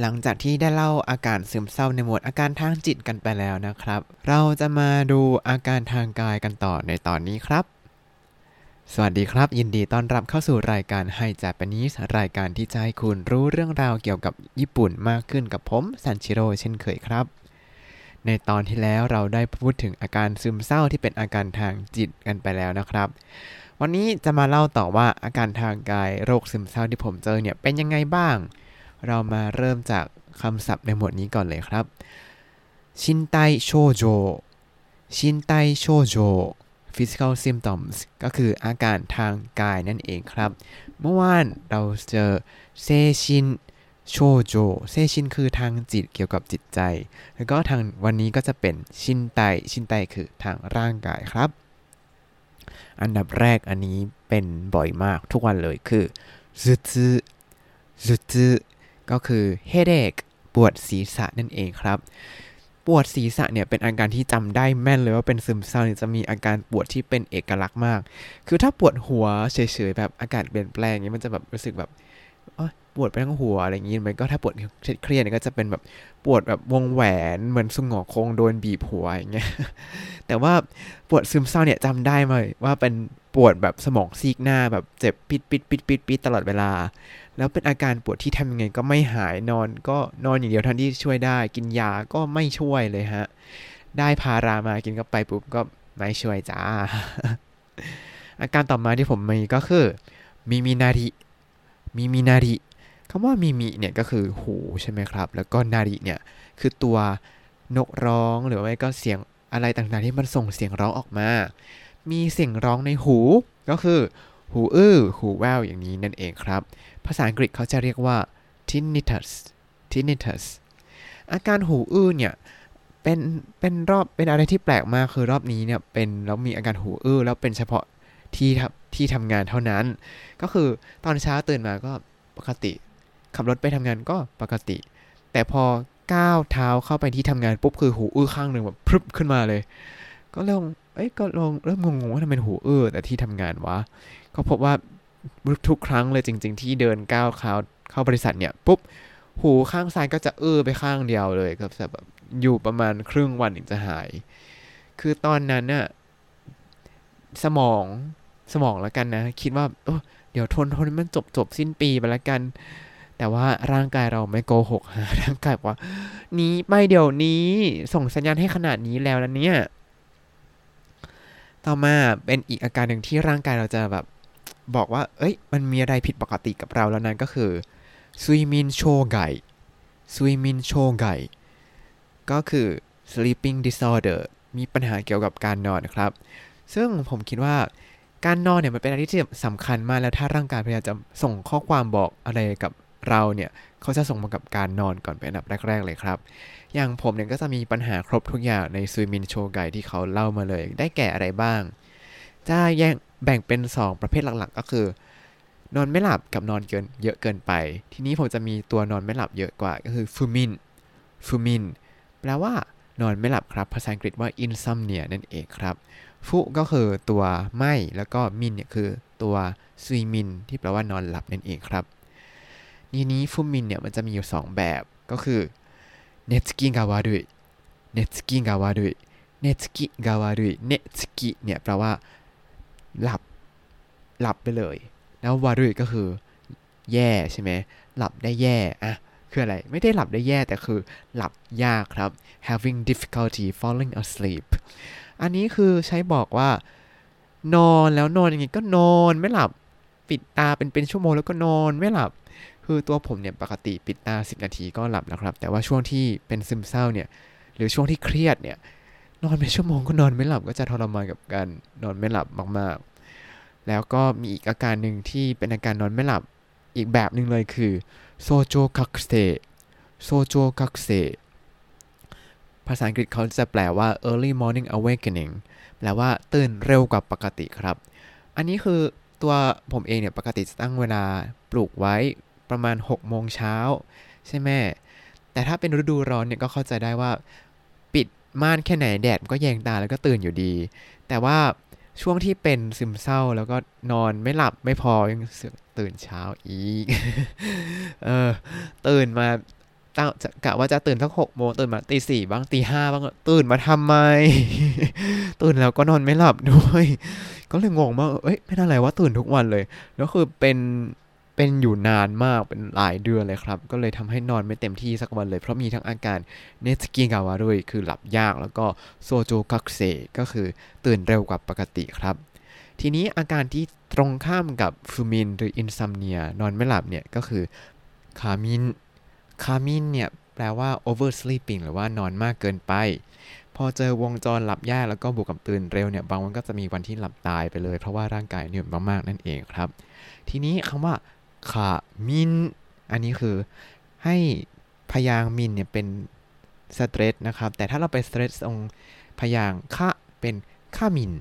หลังจากที่ได้เล่าอาการซึมเศร้าในหมวดอาการทางจิตกันไปแล้วนะครับ เราจะมาดูอาการทางกายกันต่อในตอนนี้ครับ สวัสดีครับ ยินดีต้อนรับเข้าสู่รายการไฮจ a p นิสรายการที่จะให้คุณรู้เรื่องราวเกี่ยวกับญี่ปุ่นมากขึ้นกับผมซันชิโร่เช่นเคยครับ ในตอนที่แล้วเราได้พูดถึงอาการซึมเศร้าที่เป็นอาการทางจิตกันไปแล้วนะครับวันนี้จะมาเล่าต่อว่าอาการทางกายโรคซึมเศร้าที่ผมเจอเนี่ยเป็นยังไงบ้าง เรามาเริ่มจากคำศัพท์ในหมวดนี้ก่อนเลยครับ ชินไตโชโจ ชินไตโชโจ physical symptoms ก็คืออาการทางกายนั่นเองครับ เมื่อวานเราเจอเซชินโชโจเซชินคือทางจิตเกี่ยวกับจิตใจ แล้วก็ทางวันนี้ก็จะเป็นชินไต ชินไตคือทางร่างกายครับ อันดับแรกอันนี้เป็นบ่อยมากทุกวันเลยคือซึซึซึซึ ก็คือ headache ปวดศีรษะนั่นเองครับ ปวดศีรษะเนี่ยเป็นอาการที่จำได้แม่นเลยว่าเป็นซึมเศร้าเนี่ยจะมีอาการปวดที่เป็นเอกลักษณ์มาก คือถ้าปวดหัวเฉยๆแบบอากาศเปลี่ยนแปลงอย่างนี้มันจะแบบรู้สึกแบบปวดไปทั้งหัวอะไรอย่างนี้มันก็ถ้าปวดเครียดเนี่ยก็จะเป็นแบบปวดแบบวงแหวนเหมือนสุงหงอคงโดนบีบหัวอย่างเงี้ย แต่ว่าปวดซึมเศร้าเนี่ยจำได้มาว่าเป็นปวดแบบสมองซีกหน้าแบบเจ็บปิดปิดปิดปิดปิดตลอดเวลา แล้วเป็นอาการปวดที่ทำยังไงก็ไม่หายนอน ก็นอนอย่างเดียวทันที่ช่วยได้ กินยาก็ไม่ช่วยเลยฮะ ได้พารามากินก็ไปปุ๊บก็ไม่ช่วยจ้า อาการต่อมาที่ผมมีก็คือมีมีนาริมีมีนาริคำว่ามีมีเนี่ยก็คือหูใช่ไหมครับ แล้วก็นาริเนี่ยคือตัวนกร้องหรือไม่ก็เสียงอะไรต่างๆที่มันส่งเสียงร้องออกมา มีเสียงร้องในหูก็คือ หูอื้อหูแววอย่างนี้นั่นเองครับ ภาษาอังกฤษเขาจะเรียกว่า tinnitus tinnitus อาการหูอื้อเนี่ยเป็นเป็นรอบเป็นอะไรที่แปลกมากคือรอบนี้เนี่ยเป็นแล้วมีอาการหูอื้อแล้วเป็นเฉพาะที่ที่ทำงานเท่านั้น ก็คือตอนเช้าตื่นมาก็ปกติ ขับรถไปทำงานก็ปกติ แต่พอก้าวเท้าเข้าไปที่ทำงานปุ๊บคือหูอื้อข้างหนึ่งแบบพรึบขึ้นมาเลย ก็ลอง เอ้ยก็ลองเริ่มงงๆว่าทำไมหูอื้อแต่ที่ทำงานวะก็พบว่าทุกครั้งเลยจริง ๆ ที่เดินก้าวเข้าเข้าบริษัทเนี่ยปุ๊บหูข้างซ้ายก็จะเอื้อไปข้างเดียวเลยก็จะแบบอยู่ประมาณครึ่งวันถึงจะหาย คือตอนนั้นน่ะสมองสมองแล้วกันนะ คิดว่าเดี๋ยวทนทนมันจบจบสิ้นปีไปแล้วกัน แต่ว่าร่างกายเราไม่โกหกฮะร่างกายว่า นี้ไม่เดี๋ยวนี้ส่งสัญญาณให้ขนาดนี้แล้วนะเนี่ย ต่อมาเป็นอีกอาการหนึ่งที่ร่างกายเราจะแบบบอกว่า เอ้ย มันมีอะไรผิดปกติกับเราแล้วนั้นก็คือ睡眠障害 睡眠障害 ก็คือ sleeping disorder มีปัญหาเกี่ยวกับการนอนครับ ซึ่งผมคิดว่าการนอนเนี่ยมันเป็นอะไรที่สำคัญมากแล้วถ้าร่างกายพยายามจะส่งข้อความบอกอะไรกับ เราเนี่ยเขาจะส่งมากับการนอนก่อนเป็นอันดับแรก ๆ เลยครับ อย่างผมเนี่ยก็จะมีปัญหาครบทุกอย่างในซุยมินโชไกที่เขาเล่ามาเลย ได้แก่อะไรบ้าง จะแยกแบ่งเป็น 2 ประเภทหลักๆ ก็คือ นอนไม่หลับกับนอนเกินเยอะเกินไป ทีนี้ผมจะมีตัวนอนไม่หลับเยอะกว่าก็คือฟูมิน不眠 แปลว่านอนไม่หลับครับภาษาอังกฤษว่า insomnia นั่นเองครับ不 ก็คือตัวไม่แล้วก็ 眠 เนี่ยคือตัว 睡眠 ที่แปลว่านอนหลับนั่นเองครับ ทีนี้ 不眠 เนี่ยมันจะมีอยู่ 2 แบบก็คือ 寝つきが悪い 寝つきが悪い 寝つきが悪い 寝つき เนี่ยแปลว่า หลับหลับไปเลย แล้ววารุยก็คือ แย่ใช่ไหมหลับได้แย่อะคืออะไร ไม่ได้หลับได้แย่แต่คือหลับยากครับ having difficulty falling asleep อันนี้คือใช้บอกว่า นอนแล้วนอนอย่างงี้ก็นอนไม่หลับปิดตาเป็นเป็นชั่วโมงแล้วก็นอนไม่หลับ คือตัวผมเนี่ยปกติปิดตา 10 นาทีก็หลับแล้วครับ แต่ว่าช่วงที่เป็นซึมเศร้าเนี่ย หรือช่วงที่เครียดเนี่ย นอนเป็นชั่วโมงก็นอนไม่หลับ ก็จะทรมานกับการนอนไม่หลับมากๆ แล้วก็มีอีกอาการหนึ่งที่เป็นอาการนอนไม่หลับอีกแบบหนึ่งเลยคือโซโจคักเซโซโจคักเซภาษาอังกฤษเขาจะแปลว่า early morning awakening แปลว่าตื่นเร็วกว่าปกติครับ อันนี้คือตัวผมเองเนี่ยปกติจะตั้งเวลาปลูกไว้ ประมาณ6โมงเช้าใช่ไหมแต่ถ้าเป็นฤดูร้อนเนี่ยก็เข้าใจได้ว่า ปิดม่านแค่ไหนแดดก็แยงตาแล้วก็ตื่นอยู่ดี แต่ว่าช่วงที่เป็นซึมเศร้าแล้วก็นอนไม่หลับไม่พอยังตื่นเช้าอีก เออ ตื่นมาตั้งจะกะว่าจะตื่นสักหกโมงตื่นมาตีสี่บ้างตีห้าบ้างตื่นมาทำไม ตื่นแล้วก็นอนไม่หลับด้วย ก็เลยงงมากเอ้ยไม่น่าอะไรว่าตื่นทุกวันเลย แล้วคือเป็น เป็นอยู่นานมากเป็นหลายเดือนเลยครับ ก็เลยทำให้นอนไม่เต็มที่สักวันเลย เพราะมีทั้งอาการเนสกิงาวาด้วยคือหลับยากแล้วก็早朝覚醒ก็คือตื่นเร็วกว่าปกติครับ ทีนี้อาการที่ตรงข้ามกับ不眠 หรือ insomnia นอนไม่หลับเนี่ยก็คือ過眠 過眠 เนี่ยแปลว่า over sleeping หรือว่านอนมากเกินไป พอเจอวงจรหลับยากแล้วก็บวกกับตื่นเร็วเนี่ยบางวันก็จะมีวันที่หลับตายไปเลย เพราะว่าร่างกายเหนื่อยมากๆนั่นเองครับ ทีนี้คำว่า ขามิน อันนี้คือให้พยางมินเนี่ยเป็นสเตรสนะครับ แต่ถ้าเราไปสเตรสตรงพยางคะเป็นข้ามิน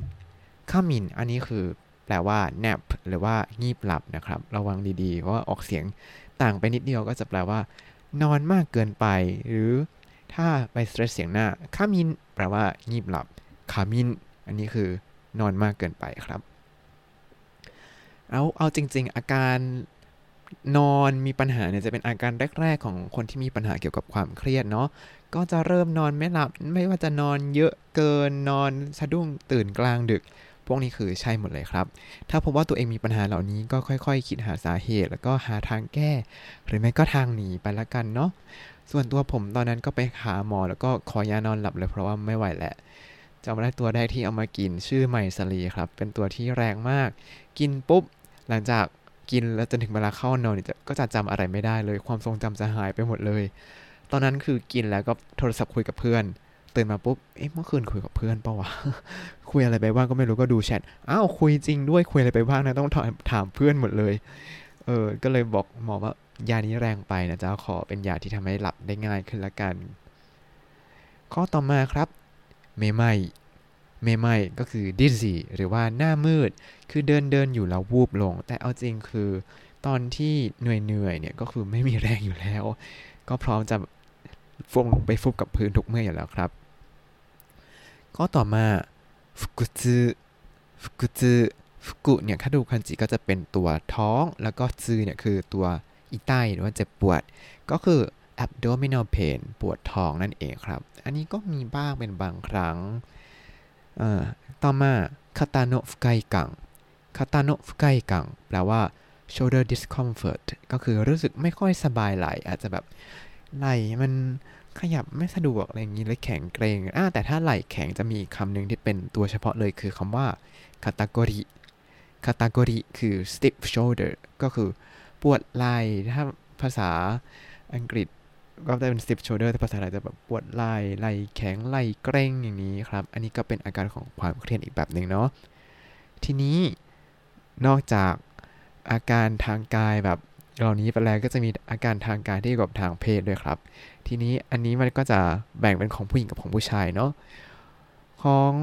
ข้ามิน อันนี้คือแปลว่า nap หรือว่างีบหลับนะครับ ระวังดีๆ เพราะว่าออกเสียงต่างไปนิดเดียวก็จะแปลว่า นอนมากเกินไป หรือถ้าไปสเตรสเสียงหน้าข้ามิน แปลว่างีบหลับคามิน อันนี้คือนอนมากเกินไปครับ เอาเอาจริง ๆ อาการ นอนมีปัญหาเนี่ยจะเป็นอาการแรก ๆ ของคนที่มีปัญหาเกี่ยวกับความเครียดเนาะก็จะเริ่มนอนไม่หลับไม่ว่าจะนอนเยอะเกินนอนสะดุ้งตื่นกลางดึก พวกนี้คือใช่หมดเลยครับ ถ้าพบว่าตัวเองมีปัญหาเหล่านี้ก็ค่อยๆคิดหาสาเหตุ แล้วก็หาทางแก้ หรือไม่ก็ทางหนีไปละกันเนาะส่วนตัวผมตอนนั้นก็ไปหาหมอแล้วก็ขอยานอนหลับเลยเพราะว่าไม่ไหวแหละจำได้ตัวแรกที่เอามากินชื่อไมซารีครับ เป็นตัวที่แรงมาก กินปุ๊บหลังจาก กินแล้วจนถึงเวลาเข้านอนเนี่ยก็จะจำอะไรไม่ได้เลย ความทรงจำจะหายไปหมดเลย ตอนนั้นคือกินแล้วก็โทรศัพท์คุยกับเพื่อน ตื่นมาปุ๊บ เอ๊ะเมื่อคืนคุยกับเพื่อนปะวะ คุยอะไรไปบ้างก็ไม่รู้ก็ดูแชท อ้าวคุยจริงด้วยคุยอะไรไปบ้างนะต้องถามเพื่อนหมดเลย เออ ก็เลยบอกหมอว่ายานี้แรงไปนะจ๊ะขอเป็นยาที่ทำให้หลับได้ง่ายขึ้นละกัน ข้อต่อมาครับ เมไม เมไม่ก็คือดิซี่หรือว่าหน้ามืด คือเดินเดินอยู่แล้ววูบลง แต่เอาจริงคือตอนที่เหนื่อยเหนื่อยเนี่ยก็คือไม่มีแรงอยู่แล้ว ก็พร้อมจะฟงลงไปฟุบกับพื้นทุกเมื่ออยู่แล้วครับข้อต่อมาฟุกุซึฟุกุซึฟุกุเนี่ยถ้าดูคันจิก็จะเป็นตัวท้อง แล้วก็ซึเนี่ยคือตัวอีใต้หรือว่าเจ็บปวด ก็คือ abdominal pain ปวดท้องนั่นเองครับ อันนี้ก็มีบ้างเป็นบางครั้ง ต่อมาคาตาโนฟุไกกังคาตาโนฟุไกกังแปลว่า shoulder discomfort ก็คือรู้สึกไม่ค่อยสบายไหลอาจจะแบบไหลมันขยับไม่สะดวกอะไรอย่างนี้เลยแข็งเกรงอ่าแต่ถ้าไหลแข็งจะมีคำหนึ่งที่เป็นตัวเฉพาะเลยคือคำว่าคาตากริคาตากริคือ stiff shoulder ก็คือปวดไหลถ้าภาษาอังกฤษ ก็จะเป็น stiff shoulder แต่ภาษาไทยจะแบบปวดไหล่ไหล่แข็งไหล่เกร็งอย่างนี้ครับ อันนี้ก็เป็นอาการของความเครียดอีกแบบหนึ่งเนาะทีนี้นอกจากอาการทางกายแบบเหล่านี้ไปแล้วก็จะมีอาการทางกายที่เกี่ยวกับทางเพศด้วยครับ ทีนี้อันนี้มันก็จะแบ่งเป็นของผู้หญิงกับของผู้ชายเนาะของ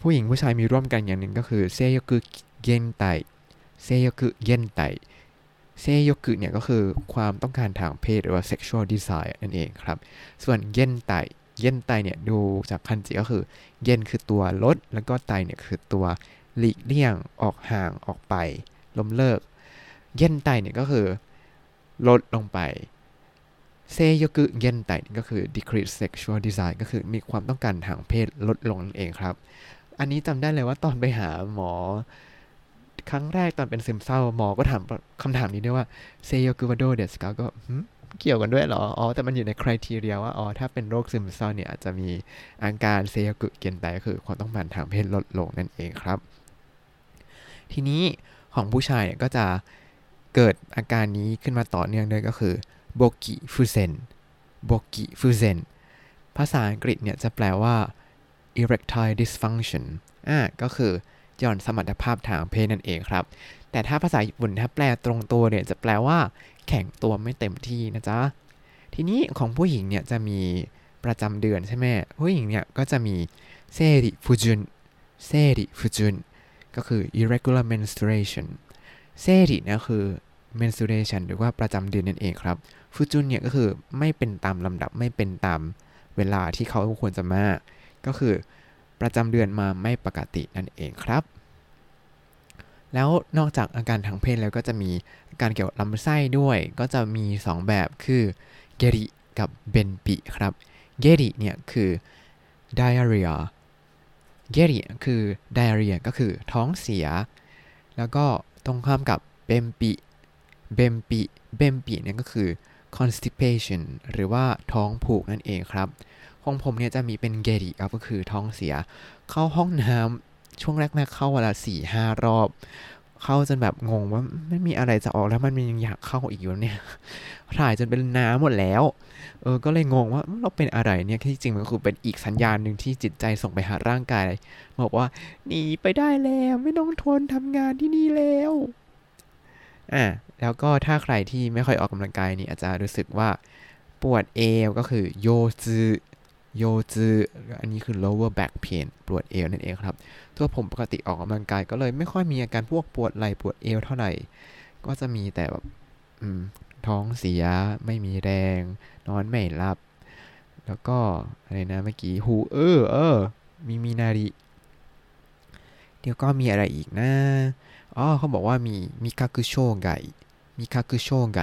ผู้หญิงผู้ชายมีร่วมกันอย่างหนึ่งก็คือเซยกุเย็นไตเซยกุเย็นไต เซโยกุเนี่ยก็คือความต้องการทางเพศหรือว่า sexual desire นั่นเองครับ ส่วนเย็นไตเย็นไตเนี่ยดูจากคันจิก็คือ เย็นคือตัวลด แล้วก็ไตเนี่ยคือตัวหลีกเลี่ยงออกห่างออกไปล้มเลิก เย็นไตเนี่ยก็คือลดลงไปเซโยกุเย็นไตก็คือ decrease sexual desire ก็คือมีความต้องการทางเพศลดลงนั่นเองครับ อันนี้จำได้เลยว่าตอนไปหาหมอ ครั้งแรกตอนเป็นซึมเศร้าหมอก็ถามคำถามนี้ด้วยว่า性欲はどうですかก็เกี่ยวกันด้วยเหรอ อ๋อ แต่มันอยู่ใน criteria ว่า อ๋อ ถ้าเป็นโรคซึมเศร้าเนี่ย อาจจะมีอาการ性欲減退ก็คือความต้องการทางเพศลดลงนั่นเองครับ ทีนี้ของผู้ชายเนี่ยก็จะเกิดอาการนี้ขึ้นมาต่อเนื่องด้วยก็คือ勃起不全 勃起不全ภาษาอังกฤษเนี่ยจะแปลว่า erectile dysfunction อ่าก็คือ หย่อนสมรรถภาพทางเพศนั่นเองครับ แต่ถ้าภาษาญี่ปุ่นถ้าแปลตรงตัวเนี่ยจะแปลว่า แข็งตัวไม่เต็มที่นะจ๊ะ ทีนี้ของผู้หญิงเนี่ยจะมีประจำเดือนใช่ไหมผู้หญิงเนี่ยก็จะมีเซริฟูจุนเซริฟูจุนก็คือ irregular menstruation เซริเนี่ยคือ menstruation หรือว่าประจำเดือนนั่นเองครับฟูจุนเนี่ยก็คือไม่เป็นตามลำดับไม่เป็นตามเวลาที่เขาควรจะมาก็คือ ประจำเดือนมาไม่ปกตินั่นเองครับ แล้วนอกจากอาการทางเพศแล้วก็จะมีอาการเกี่ยวกับลำไส้ด้วย ก็จะมี 2 แบบคือเกริกับเบนปิครับเกริเนี่ยคือ diarrhea เกริคือ diarrhea ก็คือท้องเสีย แล้วก็ตรงข้ามกับเบมปิเบมปิเบมปิเนี่ยก็คือ constipation หรือว่าท้องผูกนั่นเองครับ ของผมเนี่ยจะมีเป็นเกริครับก็คือท้องเสีย เข้าห้องน้ำช่วงแรกๆเข้าเวลาสี่ห้ารอบ เข้าจนแบบงงว่าไม่มีอะไรจะออกแล้วมันยังอยากเข้าอีกอยู่เนี่ยถ่ายจนเป็นน้ำหมดแล้ว เออก็เลยงงว่าเราเป็นอะไรเนี่ยที่จริงมันคือเป็นอีกสัญญาณหนึ่งที่จิตใจส่งไปหาร่างกายบอกว่าหนีไปได้แล้วไม่ต้องทนทำงานที่นี่แล้วอ่าแล้วก็ถ้าใครที่ไม่ค่อยออกกำลังกายนี่อาจจะรู้สึกว่าปวดเอวก็คือโยจื โยจืออันนี้คือ lower back pain ปวดเอวนั่นเองครับ ตัวผมปกติออกกำลังกายก็เลยไม่ค่อยมีอาการพวกปวดไหล่ปวดเอวเท่าไหร่ ก็จะมีแต่แบบท้องเสียไม่มีแรง นอนไม่หลับ แล้วก็อะไรนะเมื่อกี้หูเออเออมีมีนาริเดี๋ยวก็มีอะไรอีกนะอ๋อเขาบอกว่ามีมิคาคุโชไกมิคาคุโชไก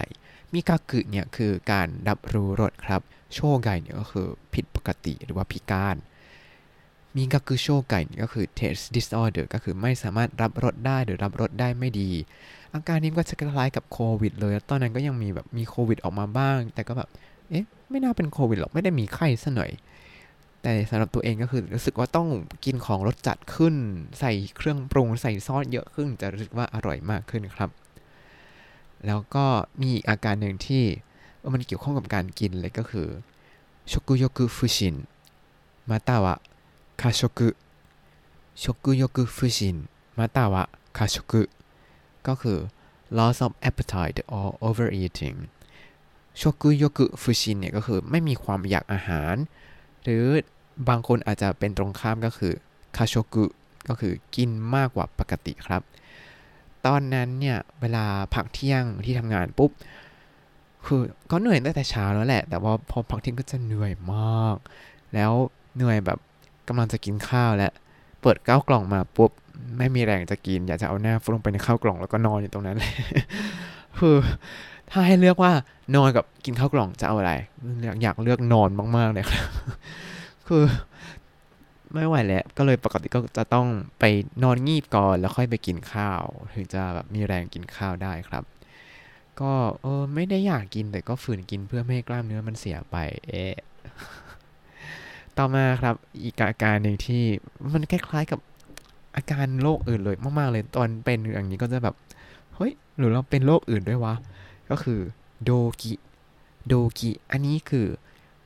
มิคาคุเนี่ยคือการรับรู้รสครับ โชไกเนี่ยก็คือผิดปกติหรือว่าพิการมิคาคุโชไก่ก็คือ taste disorder ก็คือไม่สามารถรับรสได้หรือรับรสได้ไม่ดี อาการนี้ก็จะคล้ายกับโควิด เลย ตอนนั้นก็ยังมีแบบมีโควิดออกมาบ้าง แต่ก็แบบ เอ๊ะ ไม่น่าเป็นโควิดหรอก ไม่ได้มีไข้ซะหน่อย แต่สำหรับตัวเองก็คือรู้สึกว่าต้องกินของรสจัดขึ้น ใส่เครื่องปรุงใส่ซอสเยอะขึ้น จะรู้สึกว่าอร่อยมากขึ้นครับ แล้วก็มีอาการหนึ่งที่ มันเกี่ยวข้องกับการกินเลยก็คือชกุยกุฟุชินมาตาวะคาชกุชกุยกุฟุชินมาตาวะคาชกุก็คือ loss of appetite or overeating ชกุยกุฟุชินเนี่ยก็คือไม่มีความอยากอาหาร หรือบางคนอาจจะเป็นตรงข้ามก็คือคาชกุก็คือกินมากกว่าปกติครับ ตอนนั้นเนี่ย เวลาพักเที่ยงที่ทำงานปุ๊บ คือก็เหนื่อยตั้งแต่เช้าแล้วแหละ แต่ว่าพอพักเที่ยงก็จะเหนื่อยมาก แล้วเหนื่อยแบบกำลังจะกินข้าวแล้ว เปิดก้าวกล่องมาปุ๊บไม่มีแรงจะกิน อยากจะเอาหน้าฟุลงไปในข้าวกล่องแล้วก็นอนอยู่ตรงนั้นเลยคือถ้าให้เลือกว่านอนกับกินข้าวกล่องจะเอาอะไร อยากเลือกนอนมากๆเลยครับ คือไม่ไหวแล้ว ก็เลยปกติก็จะต้องไปนอนงีบก่อนแล้วค่อยไปกินข้าว ถึงจะแบบมีแรงกินข้าวได้ครับ ก็เออไม่ได้อยากกินแต่ก็ฝืนกินเพื่อไม่ให้กล้ามเนื้อมันเสียไป เอ๊ต่อมาครับอีกอาการหนึ่งที่มันคล้ายๆกับอาการโรคอื่นเลยมากๆเลยตอนเป็นอย่างนี้ก็จะแบบเฮ้ยหรือเราเป็นโรคอื่นด้วยวะ ก็คือโดกิโดกิอันนี้คือ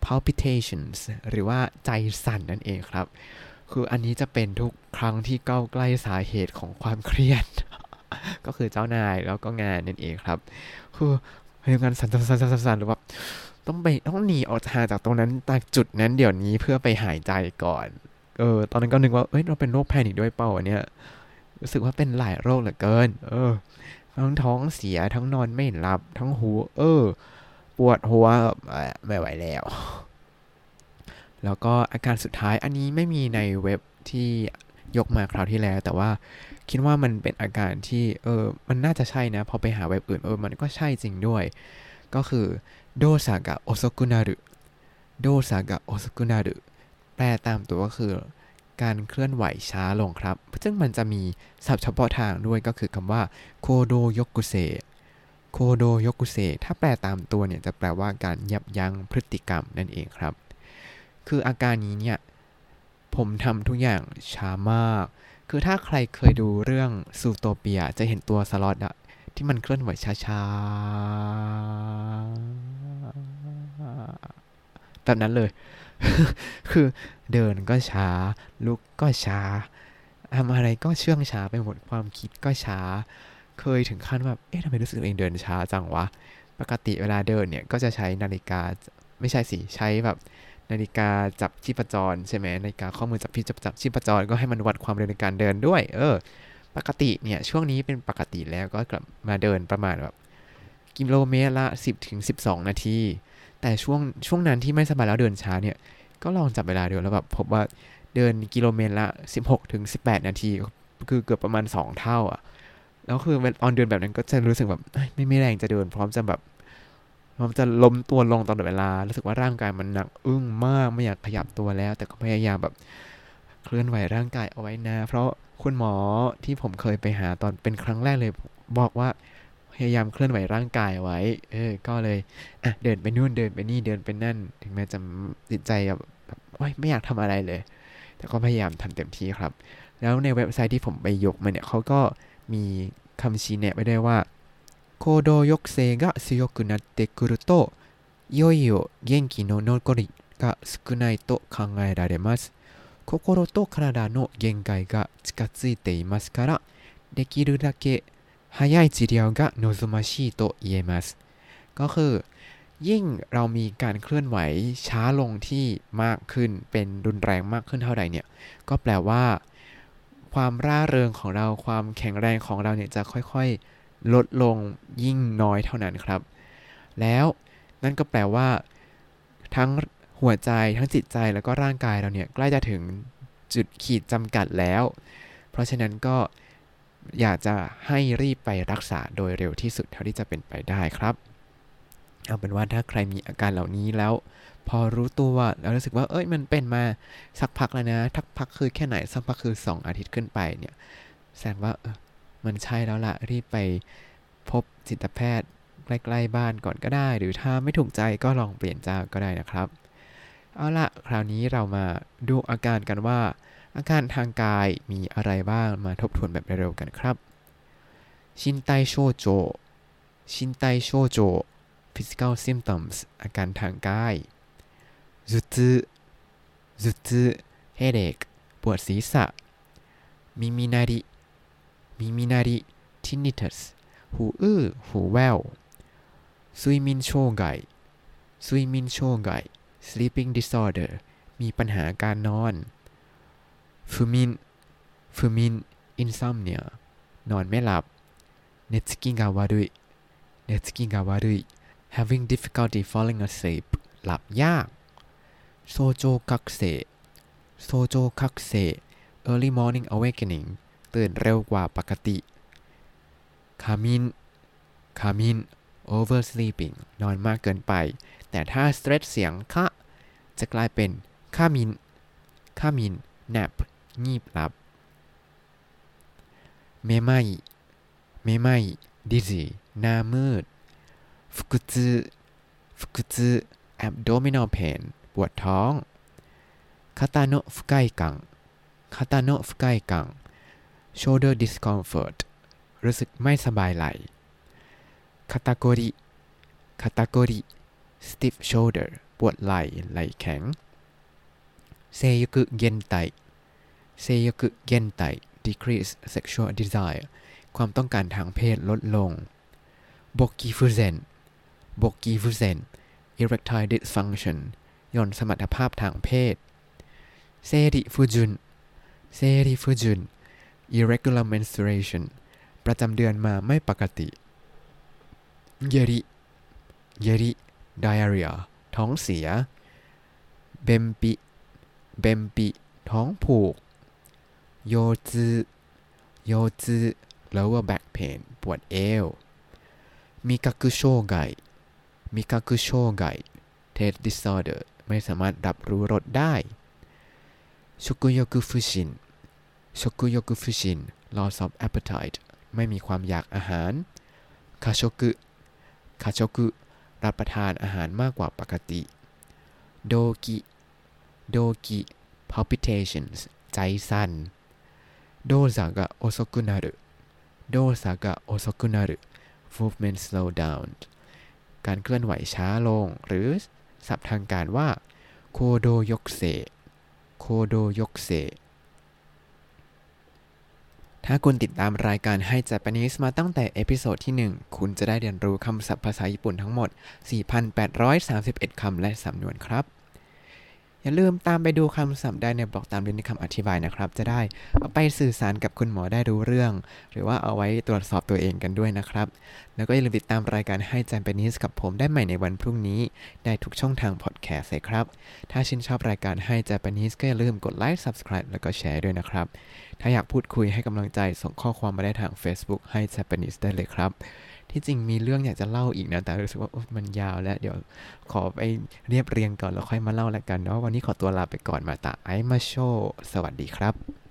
palpitations หรือว่าใจสั่นนั่นเองครับ คืออันนี้จะเป็นทุกครั้งที่ก้าใกล้สาเหตุของความเครียด ก็คือเจ้านายแล้วก็งานนั่นเองครับ คือพยางานสันสันสั่นสันหรือว่าต้องไปต้องหนีออกจากจากตรงนั้นจากจุดนั้นเดี๋ยวนี้เพื่อไปหายใจก่อน เออ ตอนนั้นก็นึกว่าเอ้ยเราเป็นโรคแพนิคด้วยเปล่าเนี่ยรู้สึกว่าเป็นหลายโรคเหลือเกิน เออ ทั้งท้องเสียทั้งนอนไม่หลับ ทั้งหู เออ ปวดหัวไม่ไหวแล้ว แล้วก็อาการสุดท้ายอันนี้ไม่มีในเว็บที่ ยกมาคราวที่แล้ว แต่ว่าคิดว่ามันเป็นอาการที่เออมันน่าจะใช่นะพอไปหาเว็บอื่นเออมันก็ใช่จริงด้วย ก็คือโดซากะโอซกุนารุโดซากะโอซกุนารุแปลตามตัวก็คือการเคลื่อนไหวช้าลงครับ ซึ่งมันจะมีศัพท์เฉพาะทางด้วยก็คือคำว่าโคโดยกุเซโคโดยกุเซถ้าแปลตามตัวเนี่ยจะแปลว่าการยับยั้งพฤติกรรมนั่นเองครับ คืออาการนี้เนี่ย ผมทำทุกอย่างช้ามาก คือถ้าใครเคยดูเรื่องซูโตเปียจะเห็นตัวสล็อตอะที่มันเคลื่อนไหวช้าๆ แบบนั้นเลย คือเดินก็ช้า ลุกก็ช้าทำอะไรก็เชื่องช้าไปหมดความคิดก็ช้า เคยถึงขั้นแบบ เอ๊ะทำไมรู้สึกเองเดินช้าจังวะ ปกติเวลาเดินเนี่ย ก็จะใช้นาฬิกา ไม่ใช่สิ ใช้แบบ นาฬิกาจับชีพจรใช่ไหมนาฬิกาข้อมือจับพี่จับจับชีพจรก็ให้มันวัดความเร็วในการเดินด้วย เออ ปกติเนี่ยช่วงนี้เป็นปกติแล้วก็กลับมาเดินประมาณแบบกิโลเมตรละ 10ถึง12 นาที แต่ช่วงช่วงนั้นที่ไม่สบายแล้วเดินช้าเนี่ย ก็ลองจับเวลาดูแล้วแบบพบว่าเดินกิโลเมตรละ 16ถึง18 นาที คือเกือบประมาณ 2 เท่าอะแล้วคือตอนเดินแบบนั้นก็จะรู้สึกแบบไม่ม่แรงจะเดินพร้อมจะแบบ มันจะล้มตัวลงตลอดเวลา รู้สึกว่าร่างกายมันหนัก อึ้งมาก ไม่อยากขยับตัวแล้ว แต่ก็พยายามแบบเคลื่อนไหวร่างกายเอาไว้นะ เพราะคุณหมอที่ผมเคยไปหาตอนเป็นครั้งแรกเลย บอกว่าพยายามเคลื่อนไหวร่างกายไว้ เออ ก็เลยอะเดินไปนู่นเดินไปนี่เดินไปนั่น ถึงแม้จะติดใจแบบไม่อยากทำอะไรเลย แต่ก็พยายามทำเต็มที่ครับ แล้วในเว็บไซต์ที่ผมไปยกมาเนี่ยเขาก็มีคำชี้แนะไว้ได้ว่า 行動抑制が強くなってくるといよいよ元気の残りが少ないと考えられます心と体の限界が近づいていますからできるだけ早い治療が望ましいと言えますก็คือ ยิ่งเรามีการเคลื่อนไหวช้าลงที่มากขึ้นเป็นรุนแรงมากขึ้นเท่าใดเนี่ย ก็แปลว่า ความร่าเริงของเราความแข็งแรงของเราเนี่ยจะค่อยๆ ลดลงยิ่งน้อยเท่านั้นครับ แล้วนั่นก็แปลว่า ทั้งหัวใจทั้งจิตใจแล้วก็ร่างกายเราเนี่ยใกล้จะถึงจุดขีดจำกัดแล้ว เพราะฉะนั้นก็อยากจะให้รีบไปรักษาโดยเร็วที่สุดเท่าที่จะเป็นไปได้ครับ เอาเป็นว่าถ้าใครมีอาการเหล่านี้แล้ว พอรู้ตัวแล้วรู้สึกว่าเอ้ยมันเป็นมาสักพักแล้วนะทักพักคือแค่ไหนสักพักคือ 2 อาทิตย์ขึ้นไปเนี่ยแสดงว่า มันใช่แล้วละรีบไปพบจิตแพทย์ใกล้ๆบ้านก่อนก็ได้ หรือถ้าไม่ถูกใจก็ลองเปลี่ยนเจ้าก็ได้นะครับ เอาละคราวนี้เรามาดูอาการกันว่า อาการทางกายมีอะไรบ้างมาทบทวนแบบเร็วๆกันครับชินไตโชโจชินไตโชโจ physical symptoms อาการทางกายจุตุจุตุเฮเดกปวดศีรษะมิมินาริ มีมินาริทินิทัสหูอื้อหูแววซุยมินโชไกซุยมินโชไก sleeping disorder มีปัญหาการนอนฟูมินฟูมินอิ insomnia นอนไม่หลับ寝つきが悪い 寝つきが悪い having difficulty falling asleep หลับยาก早朝覚醒 早朝覚醒 early morning awakening ตื่นเร็วกว่าปกติ過眠 過眠 oversleeping นอนมากเกินไป แต่ถ้า stretch เสียงคะจะกลายเป็นคามินคามิน nap งีบหลับเม่ายเมม่ไม่ dizzy หน้ามืดฟุกุซึฟุกุซึ abdominal pain ปวดท้องคาตาโนะฟุกายกังคาตาโนะฟุกายกัง shoulder discomfort รู้สึกไม่สบายไหล่คาตาโกริคาตาโกริ stiff shoulder ปวดไหล่ไหล่แข็งเซยุกุเกนไตเซยุกุเกนไต decrease sexual desire ความต้องการทางเพศลดลงบกิฟูเซนบกีฟูเซน erectile dysfunction ย่อนสมรรถภาพทางเพศ เซริฟูจุน เซริฟูจุน irregular menstruation ประจำเดือนมาไม่ปกติเยริเยริ diarrhea ท้องเสียเบมปิเบมปิท้องผูกโยจืโยจื lower back pain ปวดเอวมิกากุโชไกมิกากุโชไก taste disorder ไม่สามารถรับรู้รสได้ชุกุโยกุฟุชิน ชุกุโยกุฟุชิน loss of appetite ไม่มีความอยากอาหารคาโชกุคาโชกุรับประทานอาหารมากกว่าปกติโดกิโดกิ palpitations ใจสั่นโดซากะโอโซกุนารุโดซากะโอโซกุนารุ movement slow down การเคลื่อนไหวช้าลง หรือศัพท์ทางการว่าโคโดยกเซโคโดยกเซ ถ้าคุณติดตามรายการให้ Japanese มาตั้งแต่ episode ที่ 1 คุณจะได้เรียนรู้คำศัพท์ภาษาญี่ปุ่นทั้งหมด 4,831 คำและสำนวนครับ อย่าลืมตามไปดูคำศัพท์ได้ในบล็อกตามลิงก์ในคำอธิบายนะครับ จะได้เอาไปสื่อสารกับคุณหมอได้รู้เรื่อง หรือว่าเอาไว้ตรวจสอบตัวเองกันด้วยนะครับ แล้วก็อย่าลืมติดตามรายการให้จำเปนิสกับผมได้ใหม่ในวันพรุ่งนี้ ได้ทุกช่องทางพอดแคสต์เลยครับ ถ้าชื่นชอบรายการให้จำเปนิสก็อย่าลืมกดไลค์ subscribe แล้วก็แชร์ด้วยนะครับ ถ้าอยากพูดคุยให้กำลังใจส่งข้อความมาได้ทาง Facebook ให้ Japanese ได้เลยครับ ที่จริงมีเรื่องอยากจะเล่าอีกนะ แต่รู้สึกว่ามันยาวแล้ว เดี๋ยวขอไปเรียบเรียงก่อนแล้วค่อยมาเล่าแล้วกันเนาะวันนี้ขอตัวลาไปก่อนมาตาไอมาโชสวัสดีครับ